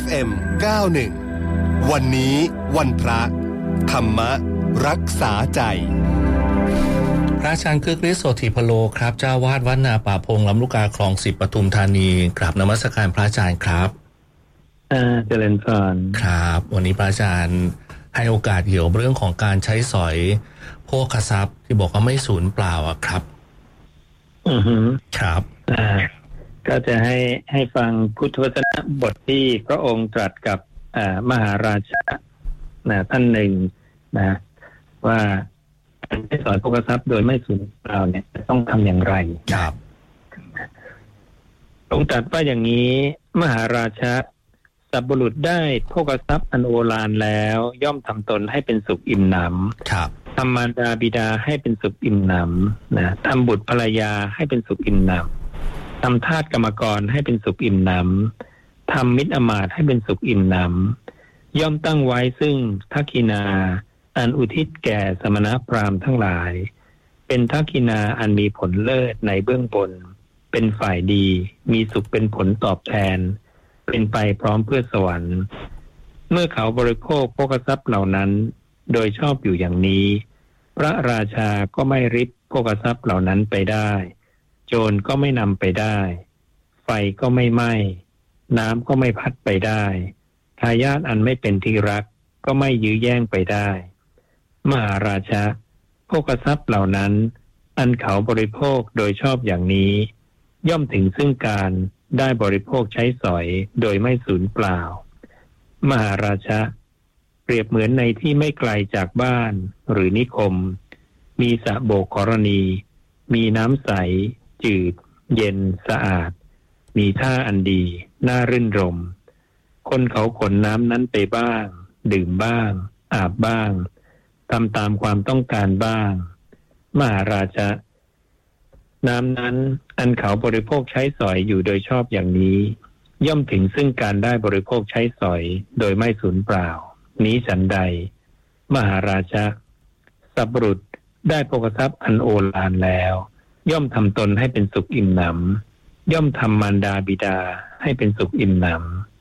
FM 91 วันนี้วันพระ ธรรมรักษาใจ พระอาจารย์คึกฤทธิ์โสธิพโลครับ เจ้าวาดวัดนาป่าพงลำลูกกาคลองสิบปทุมธานีกราบนมัสการพระอาจารย์ครับอ่าเจริญพรครับ วันนี้พระอาจารย์ให้โอกาสเกี่ยวเรื่องของการใช้สอยโภคทรัพย์ที่บอกว่าไม่สูญเปล่าอะครับ อือหือครับอ่า ก็จะให้ให้ฟังพุทธวจนะบทที่พระองค์ตรัสกับอ่ามหาราชานะท่านหนึ่งนะว่าการใช้สอยโภคทรัพย์โดยไม่สูญเปล่าเนี่ยจะต้องทำอย่างไรครับพระองค์ตรัสว่าอย่างนี้ มหาราชาสับบุรุษได้โภคทรัพย์อันโอฬารแล้ว ย่อมทำตนให้เป็นสุขอิ่มหนำครับทำมารดาบิดาให้เป็นสุขอิ่มหนำนะทำบุตรภรรยาให้เป็นสุขอิ่มหนำ ทำทาสกรรมกรให้เป็นสุขอิ่มหนำทำมิตรอมาตให้เป็นสุขอิ่มหนำย่อมตั้งไว้ซึ่งทักขินา อันอุทิศแก่สมณพราหมณ์ทั้งหลาย เป็นทักขินาอันมีผลเลิศในเบื้องบน เป็นฝ่ายดี มีสุขเป็นผลตอบแทน เป็นไปพร้อมเพื่อสวรรค์ เมื่อเขาบริโภคโภคทรัพย์เหล่านั้น โดยชอบอยู่อย่างนี้ พระราชาก็ไม่ริบโภคทรัพย์เหล่านั้นไปได้ โจรก็ไม่นำไปได้ ไฟก็ไม่ไหม้น้ำก็ไม่พัดไปได้ทายาทอันไม่เป็นที่รัก ก็ไม่ยื้อแย่งไปได้ มหาราชาโภคทรัพย์เหล่านั้น อันเขาบริโภคโดยชอบอย่างนี้ ย่อมถึงซึ่งการได้บริโภคใช้สอยโดยไม่สูญเปล่า มหาราชาเปรียบเหมือนในที่ไม่ไกลจากบ้านหรือนิคม มีสระโบกกรณี มีน้ำใส จืด เย็นสะอาด มีท่าอันดี น่ารื่นรม คนเขาขนน้ำนั้นไปบ้าง ดื่มบ้าง อาบบ้างทำตามความต้องการบ้าง มหาราชาน้ำนั้นอันเขาบริโภคใช้สอยอยู่โดยชอบอย่างนี้ ย่อมถึงซึ่งการได้บริโภคใช้สอยโดยไม่สูญเปล่า นี้ฉันใด มหาราชาสับรุษได้โภคทรัพย์อันโอฬารแล้ว ย่อมทำตนให้เป็นสุขอิ่มหนำย่อมทำมารดาบิดาให้เป็นสุขอิ่มหน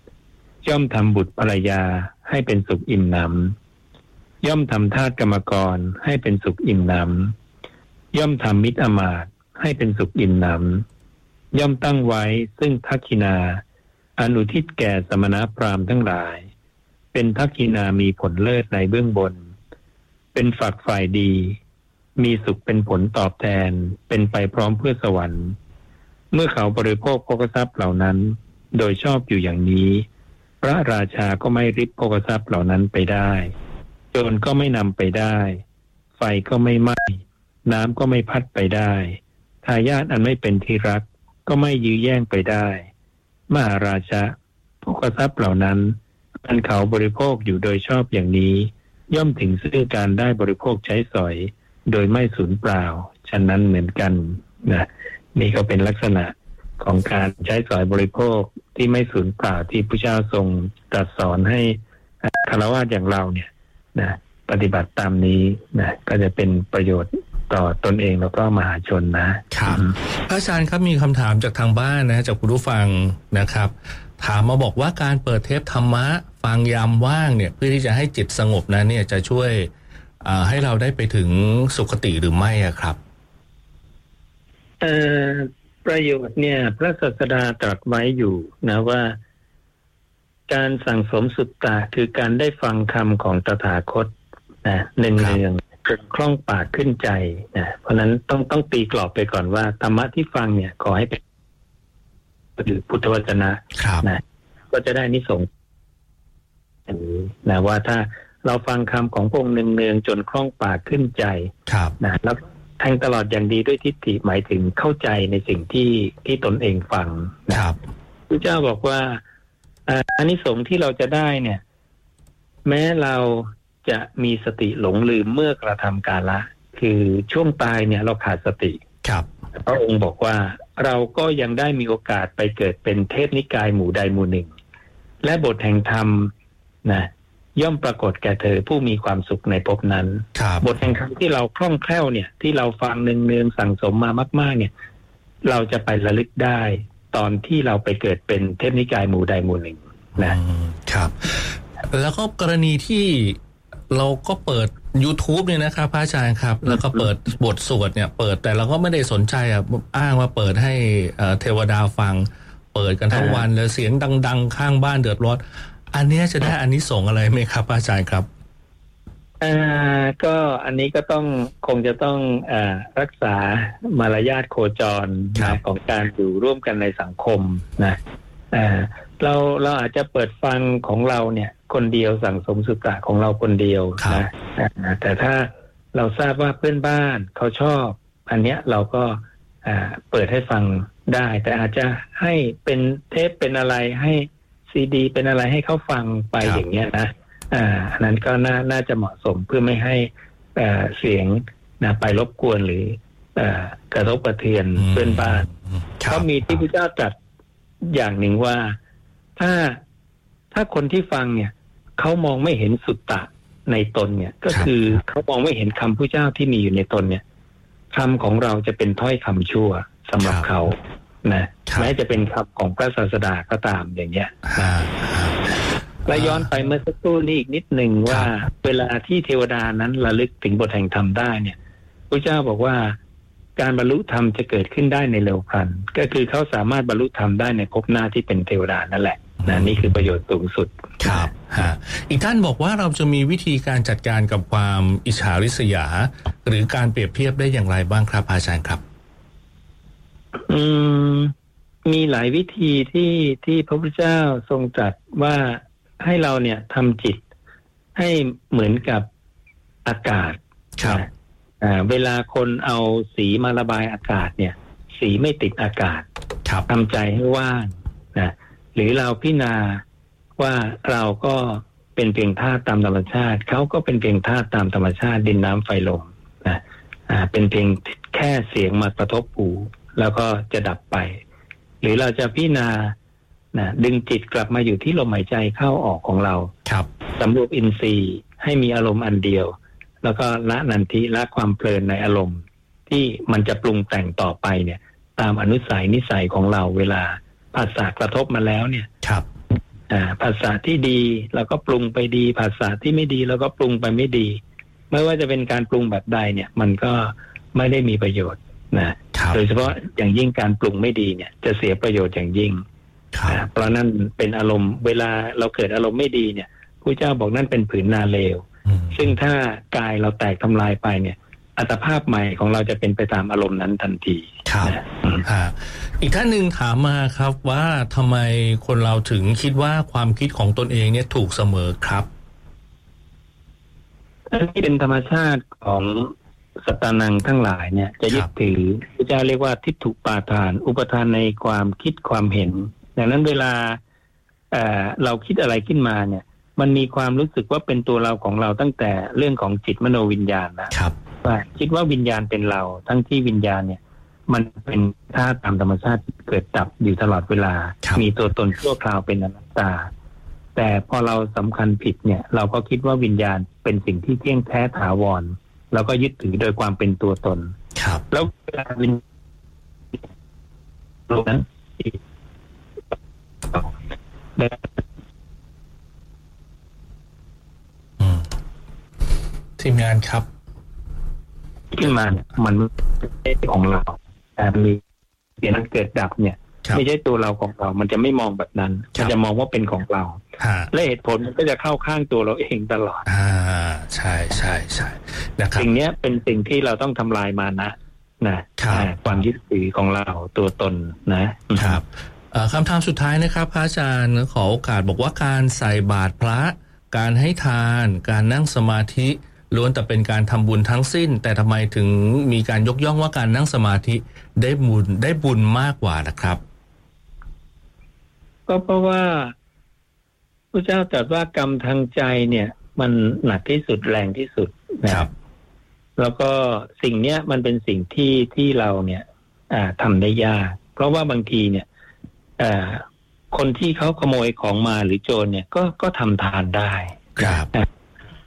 ำย่อมทำบุตรภรรยาให้เป็นสุขอิ่มหนำย่อมทำทาสกรรมกรให้เป็นสุขอิ่มหนำย่อมทำมิตรอมาตให้เป็นสุขอิ่มหนำย่อมตั้งไว้ซึ่งทักขินาอนุทิศแก่สมณพราหมณ์ทั้งหลาย เป็นทักขินามีผลเลิศในเบื้องบน เป็นฝักฝ่ายดี มีสุขเป็นผลตอบแทน เป็นไปพร้อมเพื่อสวรรค์ เมื่อเขาบริโภคโภคทรัพย์เหล่านั้น โดยชอบอยู่อย่างนี้ พระราชาก็ไม่ริบโภคทรัพย์เหล่านั้นไปได้โจรก็ไม่นำไปได้ ไฟก็ไม่ไหม้น้ำก็ไม่พัดไปได้ทายาทอันไม่เป็นที่รัก ก็ไม่ยื้อแย่งไปได้ มหาราชาโภคทรัพย์เหล่านั้นอันเขาบริโภคอยู่โดยชอบอย่างนี้ ย่อมถึงซึ่งการได้บริโภคใช้สอย โดยไม่สูญเปล่าฉะนั้นเหมือนกันนะนี่ก็เป็นลักษณะของการใช้สอยบริโภคที่ไม่สูญเปล่าที่พระเจ้าทรงตรัสสอนให้คารวะอย่างเราเนี่ยนะปฏิบัติตามนี้นะก็จะเป็นประโยชน์ต่อตนเองแล้วก็มหาชนนะครับพระอาจารย์ครับมีคำถามจากทางบ้านนะจากคุณผู้ฟังนะครับ ถามมาบอกว่าการเปิดเทปธรรมะ ฟังยามว่างเนี่ยเพื่อที่จะให้จิตสงบนั้นเนี่ยจะช่วยอ่า ให้เราได้ไปถึงสุคติหรือไม่อะครับเอ่อประโยชน์เนี่ย พระศาสดาตรัสไว้อยู่นะว่า การสั่งสมสุตตะคือการได้ฟังคำของตถาคตนะหนึ่งครับเรื่องจนคล่องปากขึ้นใจนะเพราะฉะนั้นต้องต้องตีกรอบไปก่อนว่าธรรมะที่ฟังเนี่ย ขอให้เป็นหรือพุทธวจนะครับนะ ก็จะได้นิสงส์อันนี้นะว่าถ้า เราฟังคำของพระองค์เนืองๆจนคล่องปากขึ้นใจครับนะแล้วแทงตลอดอย่างดีด้วยทิฏฐิหมายถึงเข้าใจในสิ่งที่ที่ตนเองฟังคนะรับพระเจ้าบอกว่าอ่าอานิสงส์ที่เราจะได้เนี่ย แม้เราจะมีสติหลงลืมเมื่อกระทำการละ คือช่วงตายเนี่ยเราขาดสติครับพระองค์บอกว่าเราก็ยังได้มีโอกาสไปเกิดเป็นเทพนิกายหมู่ใดหมู่หนึ่ง และบทแห่งธรรมนะ ย่อมปรากฏแก่เธอผู้มีความสุขในภพนั้นครับบทแห่งธรรมที่เราคล่องแคล่วเนี่ย ที่เราฟังเนืองๆสั่งสมมามาก ๆ เนี่ย เราจะไประลึกได้ ตอนที่เราไปเกิดเป็นเทพนิกายหมู่ใดหมู่หนึ่งนะอืมครับ แล้วก็กรณีที่เราก็เปิด YouTube เนี่ยนะครับพระอาจารย์ครับ แล้วก็เปิดบทสวดเนี่ย เปิดแต่เราก็ไม่ได้สนใจอะอ้างว่าเปิดให้เอ่อเทวดาฟัง เปิดกันทั้งวันเลยเสียงดัง ๆ ข้างบ้านเดือดร้อน อันเนี้ยจะได้อันนี้ส่งส์อะไรไหมครับพระอาจารย์ครับอ่าก็อันนี้ก็ต้องคงจะต้องอารักษามารยาทโคจรครับนะของการอยู่ร่วมกันในสังคมนะอ่าเราเราอาจจะเปิดฟังของเราเนี่ย คนเดียวสั่งสมสุตะของเราคนเดียวนะอ่าแต่ถ้าเราทราบว่าเพื่อนบ้านเขาชอบ อันเนี้ยเราก็อ่าเปิดให้ฟังได้ แต่อาจจะให้เป็นเทปเป็นอะไรให้ ซีดี เป็นอะไรให้เขาฟังไปครับ อย่างเงี้ยนะอ่าอันนั้นก็น่าน่าจะเหมาะสมเพื่อไม่ให้เอ่อเสียงนะไปรบกวนหรือเอ่อกระทบกระเทือนเพื่อนบ้าน ครับก็มีที่พระเจ้าตรัสอย่างหนึ่งว่าถ้าถ้าคนที่ฟังเนี่ยเขามองไม่เห็นสุตตะในตนเนี่ย ก็คือเขามองไม่เห็นคำพระเจ้าที่มีอยู่ในตนเนี่ยคำของเราจะเป็นถ้อยคำชั่วสำหรับเขา นะครับแม้จะเป็นคำของพระศาสดาก็ตามอย่างเงี้ยอ่าและย้อนไปเมื่อสักครู่นี้อีกนิดหนึ่งว่า เวลาที่เทวดานั้นระลึกถึงบทแห่งธรรมได้เนี่ยพระเจ้าบอกว่าการบรรลุธรรมจะเกิดขึ้นได้ในเร็วพลันก็คือเขาสามารถบรรลุธรรมได้ในภพหน้าที่เป็นเทวดานั่นแหละนะนี่คือประโยชน์สูงสุดครับฮะอีกท่านบอกว่าเราจะมีวิธีการจัดการกับความอิจฉาริษยา หรือการเปรียบเทียบได้อย่างไรบ้างครับอาจารย์ครับ อืม มีหลายวิธีที่ที่พระพุทธเจ้าทรงตรัสว่าให้เราเนี่ยทำจิตให้เหมือนกับอากาศครับนะอ่าเวลาคนเอาสีมาระบายอากาศเนี่ย สีไม่ติดอากาศครับทำใจให้ว่างนะหรือเราพิจารณาว่าเราก็เป็นเพียงธาตุตามธรรมชาติเขาก็เป็นเพียงธาตุตามธรรมชาติดินน้ำไฟลมนะอ่าเป็นเพียงแค่เสียงมากระทบหู แล้วก็จะดับไป หรือเราจะพิจารณานะดึงจิตกลับมาอยู่ที่ลมหายใจเข้าออกของเราครับสำรวมอินทรีย์ให้มีอารมณ์อันเดียว แล้วก็ละนันทิละความเพลินในอารมณ์ ที่มันจะปรุงแต่งต่อไปเนี่ย ตามอนุสัยนิสัยของเราเวลาภาษากระทบมาแล้วเนี่ยครับอ่าภาษาที่ดีเราก็ปรุงไปดี ภาษาที่ไม่ดีเราก็ปรุงไปไม่ดี ไม่ว่าจะเป็นการปรุงแบบใดเนี่ย มันก็ไม่ได้มีประโยชน์ นะครับโดยเฉพาะอย่างยิ่งการปรุงไม่ดีเนี่ย จะเสียประโยชน์อย่างยิ่งครับอ่าเพราะนั่นเป็นอารมณ์เวลาเราเกิดอารมณ์ไม่ดีเนี่ยพระเจ้าบอกนั่นเป็นผืนนาเลวอืมซึ่งถ้ากายเราแตกทำลายไปเนี่ย อัตภาพใหม่ของเราจะเป็นไปตามอารมณ์นั้นทันทีครับนะอืมฮะอีกท่านหนึ่งถามมาครับว่าทำไมคนเราถึงคิดว่าความคิดของตนเองเนี่ยถูกเสมอครับอันนี้เป็นธรรมชาติของ สัตตานังทั้งหลายเนี่ยจะยึดถือพระเจ้าเรียกว่าทิฏฐุปาทาน อุปทานในความคิดความเห็น ดังนั้นเวลาเอ่อเราคิดอะไรขึ้นมาเนี่ย มันมีความรู้สึกว่าเป็นตัวเราของเราตั้งแต่เรื่องของจิตมโนวิญญาณนะครับว่าคิดว่าวิญญาณเป็นเรา ทั้งที่วิญญาณเนี่ย มันเป็นธาตุตามธรรมชาติที่เกิดดับอยู่ตลอดเวลาครับมีตัวตนชั่วคราวเป็นอนัตตา แต่พอเราสำคัญผิดเนี่ย เราก็คิดว่าวิญญาณเป็นสิ่งที่เที่ยงแท้ถาวร เราก็ยึดถือโดยความเป็นตัวตน ครับ แล้วเวลาวิญตรงนั้นได้อืมทีมงานครับ ขึ้นมาเนี่ยมันไม่ใช่ของเราแต่มีเสียงนั้นเกิดดับเนี่ยครับ ไม่ใช่ตัวเราของเรา มันจะไม่มองแบบนั้นครับมันจะมองว่าเป็นของเราฮะและเหตุผลมันก็จะเข้าข้างตัวเราเองตลอด อ่า ใช่ใช่ใช่นะครับสิ่งเนี้ยเป็นสิ่งที่เราต้องทำลายมานะนะครับอ่าความยึดถือของเราตัวตนนะครับเอ่อคำถามสุดท้ายนะครับ พระอาจารย์ขอโอกาสบอกว่าการใส่บาตรพระ การให้ทาน การนั่งสมาธิล้วนแต่เป็นการทำบุญทั้งสิ้น แต่ทำไมถึงมีการยกย่องว่าการนั่งสมาธิได้บุญได้บุญมากกว่านะครับ ก็เพราะว่าพระเจ้าตรัสว่ากรรมทางใจเนี่ย มันหนักที่สุดแรงที่สุดนะครับ แล้วก็สิ่งเนี้ยมันเป็นสิ่งที่ที่เราเนี่ย อ่าทำได้ยาก เพราะว่าบางทีเนี่ยอ่าคนที่เขาขโมยของมาหรือโจรเนี่ยก็ก็ทำทานได้ ครับ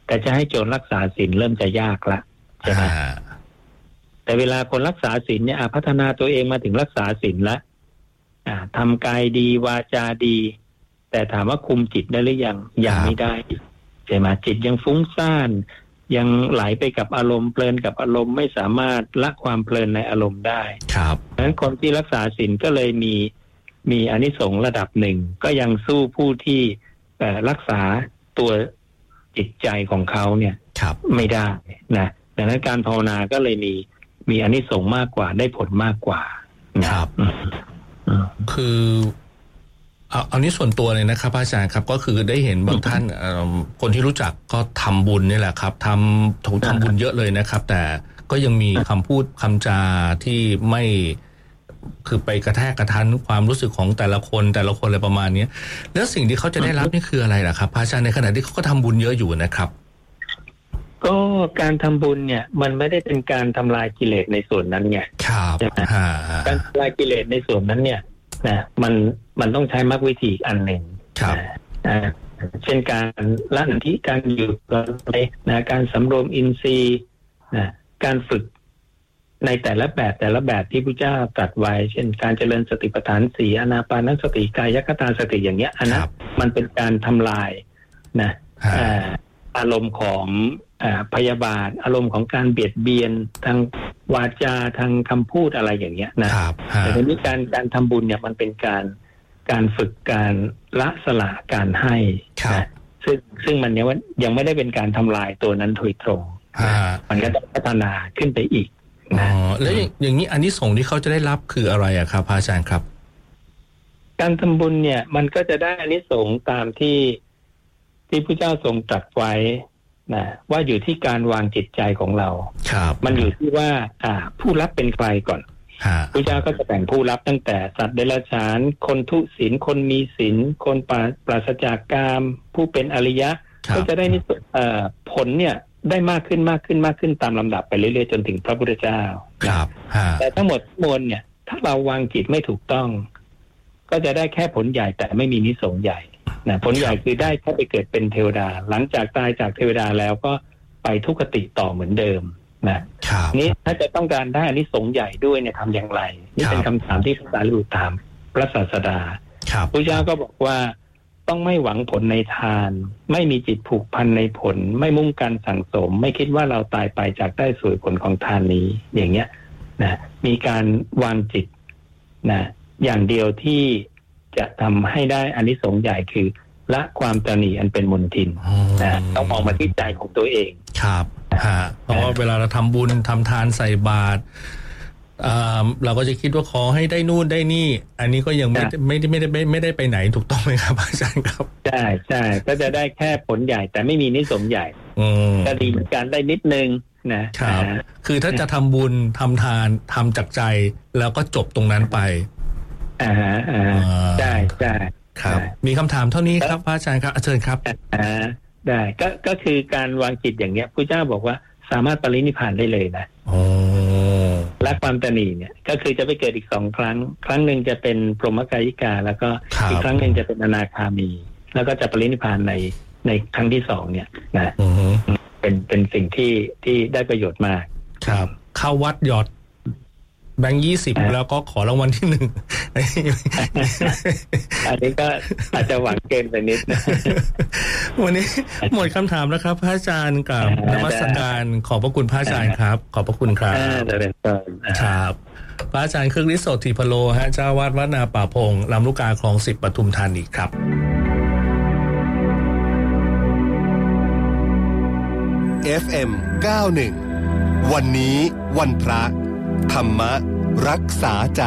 แต่จะให้โจรรักษาศีลเริ่มจะยากละใช่ไหมอ่าแต่เวลาคนรักษาศีลเนี่ยอะพัฒนาตัวเองมาถึงรักษาศีลแล้วอ่า ทำกายดีวาจาดีแต่แต่ถามว่าคุมจิตได้หรือยังยังครับไม่ได้ใช่ไหมจิตยังฟุ้งซ่าน ยังไหลไปกับอารมณ์เพลินกับอารมณ์ไม่สามารถละความเพลินในอารมณ์ได้ ครับดังนั้นคนที่รักษาศีลก็เลยมีมีอานิสงส์ระดับหนึ่ง ก็ยังสู้ผู้ที่เอ่อรักษาตัวจิตใจของเขาเนี่ยครับไม่ได้นะดังนั้นการภาวนาก็เลยมีมีอานิสงส์มากกว่าได้ผลมากกว่านะครับอืมอืม คือเอาเอานี้ส่วนตัวเลยนะครับพระอาจารย์ครับก็คือได้เห็นบางท่านเอิ่มคนที่รู้จักก็ทำบุญนี่แหละครับทำถูกทำบุญเยอะเลยนะครับ แต่ก็ยังมีคำพูดคำจาที่ไม่คือไปกระแทกกระทันความรู้สึกของแต่ละคนแต่ละคนอะไรประมาณเนี้ยแล้วสิ่งที่เขาจะได้รับนี่คืออะไรล่ะครับพระอาจารย์ในขณะที่เขาก็ทำบุญเยอะอยู่นะครับ ก็การทำบุญเนี่ย มันไม่ได้เป็นการทำลายกิเลสในส่วนนั้นไงครับใช่ไหมฮะการทำลายกิเลสในส่วนนั้นเนี่ยนะมันมันต้องใช้มรรควิธีอีกอันหนึ่งครับนะนะเช่นการละนันทิการอยู่กับอะไรนะการสำรวมอินทรีย์นะการฝึกในแต่ละแบบแต่ละแบบที่พระเจ้าตรัสไว้ เช่น การเจริญสติปัฏฐานสีอนาปานสติกายคตาสติอย่างเงี้ยอันนั้นครับมันเป็นการทำลายนะฮะ อ่าอารมณ์ของอาพยาบาท อารมณ์ของการเบียดเบียนทางวาจาทางคำพูดอะไรอย่างเงี้ยนะครับฮะแต่ทีนี้การการทำบุญเนี่ยมันเป็นการการฝึกการละสละการให้ครับนะซึ่งซึ่งมันเนี่ยว่ายังไม่ได้เป็นการทำลายตัวนั้นโดยตรงฮะมันก็ต้องพัฒนาขึ้นไปอีกอ๋นะอแล้วอย่างอย่างนี้อันนี้ส่งส์ที่เขาจะได้รับคืออะไรอะครับพระอาจารย์ครับ การทำบุญเนี่ย มันก็จะได้อานิสงส์ตามที่ ที่พระเจ้าทรงตรัสไว้นะว่าอยู่ที่การวางจิตใจของเราครับมันอยู่ที่ว่า อ่า ผู้รับเป็นใครก่อนฮะพระเจ้าก็จะแบ่งผู้รับตั้งแต่สัตว์เดรัจฉาน คนทุศีลคนมีศีลคนปราปราศจากกาม ผู้เป็นอริยะครัก็บจะได้นิสเอ่อผลเนี่ยได้มากขึ้นมากขึ้นมากขึ้นตามลำดับไปเรื่อยๆจนถึงพระพุทธเจ้าครับฮะแต่ทั้งหมดทั้งมวลเนี่ย ถ้าเราวางจิตไม่ถูกต้อง ก็จะได้แค่ผลใหญ่แต่ไม่มีนิสงส์ใหญ่ นะผลใหญ่คือได้แค่ไปเกิดเป็นเทวดา หลังจากตายจากเทวดาแล้วก็ไปทุกขติต่อเหมือนเดิมนะครับนี้ถ้าจะต้องการได้อันนี้สงส์ใหญ่ด้วยเนี่ยทำอย่างไร นี่เป็นครับคำถามที่พระสารีบุตรถามพระศาสดาครับพระเจ้าก็บอกว่าต้องไม่หวังผลในทาน ไม่มีจิตผูกพันในผล ไม่มุ่งการสั่งสม ไม่คิดว่าเราตายไปจากได้สวยผลของทานนี้อย่างเงี้ยนะมีการวางจิตนะอย่างเดียวที่ จะทำให้ได้อานิสงส์ใหญ่คือละความตระหนีอันเป็นมนทินนะต้องมองมาที่ใจของตัวเอง ครับฮะเพราะว่าเวลาเราทำบุญทำทานใส่บาตรอ่าเราก็จะคิดว่าขอให้ได้นู่นได้นี่ อันนี้ก็ยังไม่ได้ไม่ได้ไม่ได้ไม่ไม่ได้ไปไหนถูกต้องไหมครับอาจารย์ครับใช่ใช่ก็จะได้แค่ผลใหญ่แต่ไม่มีนิสงส์ใหญ่อืมก็ดีเหมือนกันได้นิดนึงนะครับอ่าคือถ้าจะทำบุญทำทานทำจากใจแล้วก็จบตรงนั้นไป อ่าฮะอ่าฮะอ่าใช่ใช่ครับ มีคำถามเท่านี้ครับพระอาจารย์ครับอะเชิญครับอ่าได้ก็ก็คือการวางจิตอย่างเงี้ยพระเจ้าบอกว่าสามารถปรินิพพานได้เลยนะโอ้และความตระหนีเนี่ย ก็คือจะไปเกิดอีกสองครั้ง ครั้งหนึ่งจะเป็นพรหมกายิกา แล้วก็ครับอีกครั้งหนึ่งจะเป็นอนาคามี แล้วก็จะปรินิพพานในในครั้งที่สองเนี่ยนะอือฮึเป็นเป็นสิ่งที่ที่ได้ประโยชน์มาก ครับ เข้าวัดหยอด แบงค์ยี่สิบอ่าแล้วก็ขอรางวัลที่หนึ่งอันนี้ก็อาจจะหวังเกินไปนิดนะวันนี้หมดคำถามแล้วครับ พระอาจารย์กับอ่านมัสการขอบพระคุณพระอาจารย์ครับ ขอบพระคุณครับอ่าจะเป็นต้นอ่าครับพระอาจารย์ครึ่งฤทธิ์โสติพโลฮะเจ้าวาดวัดนาป่าพงลำลูกกาคลองสิบปทุมธานีครับ FM 91วันนี้วันพระ ธรรมรักษาใจ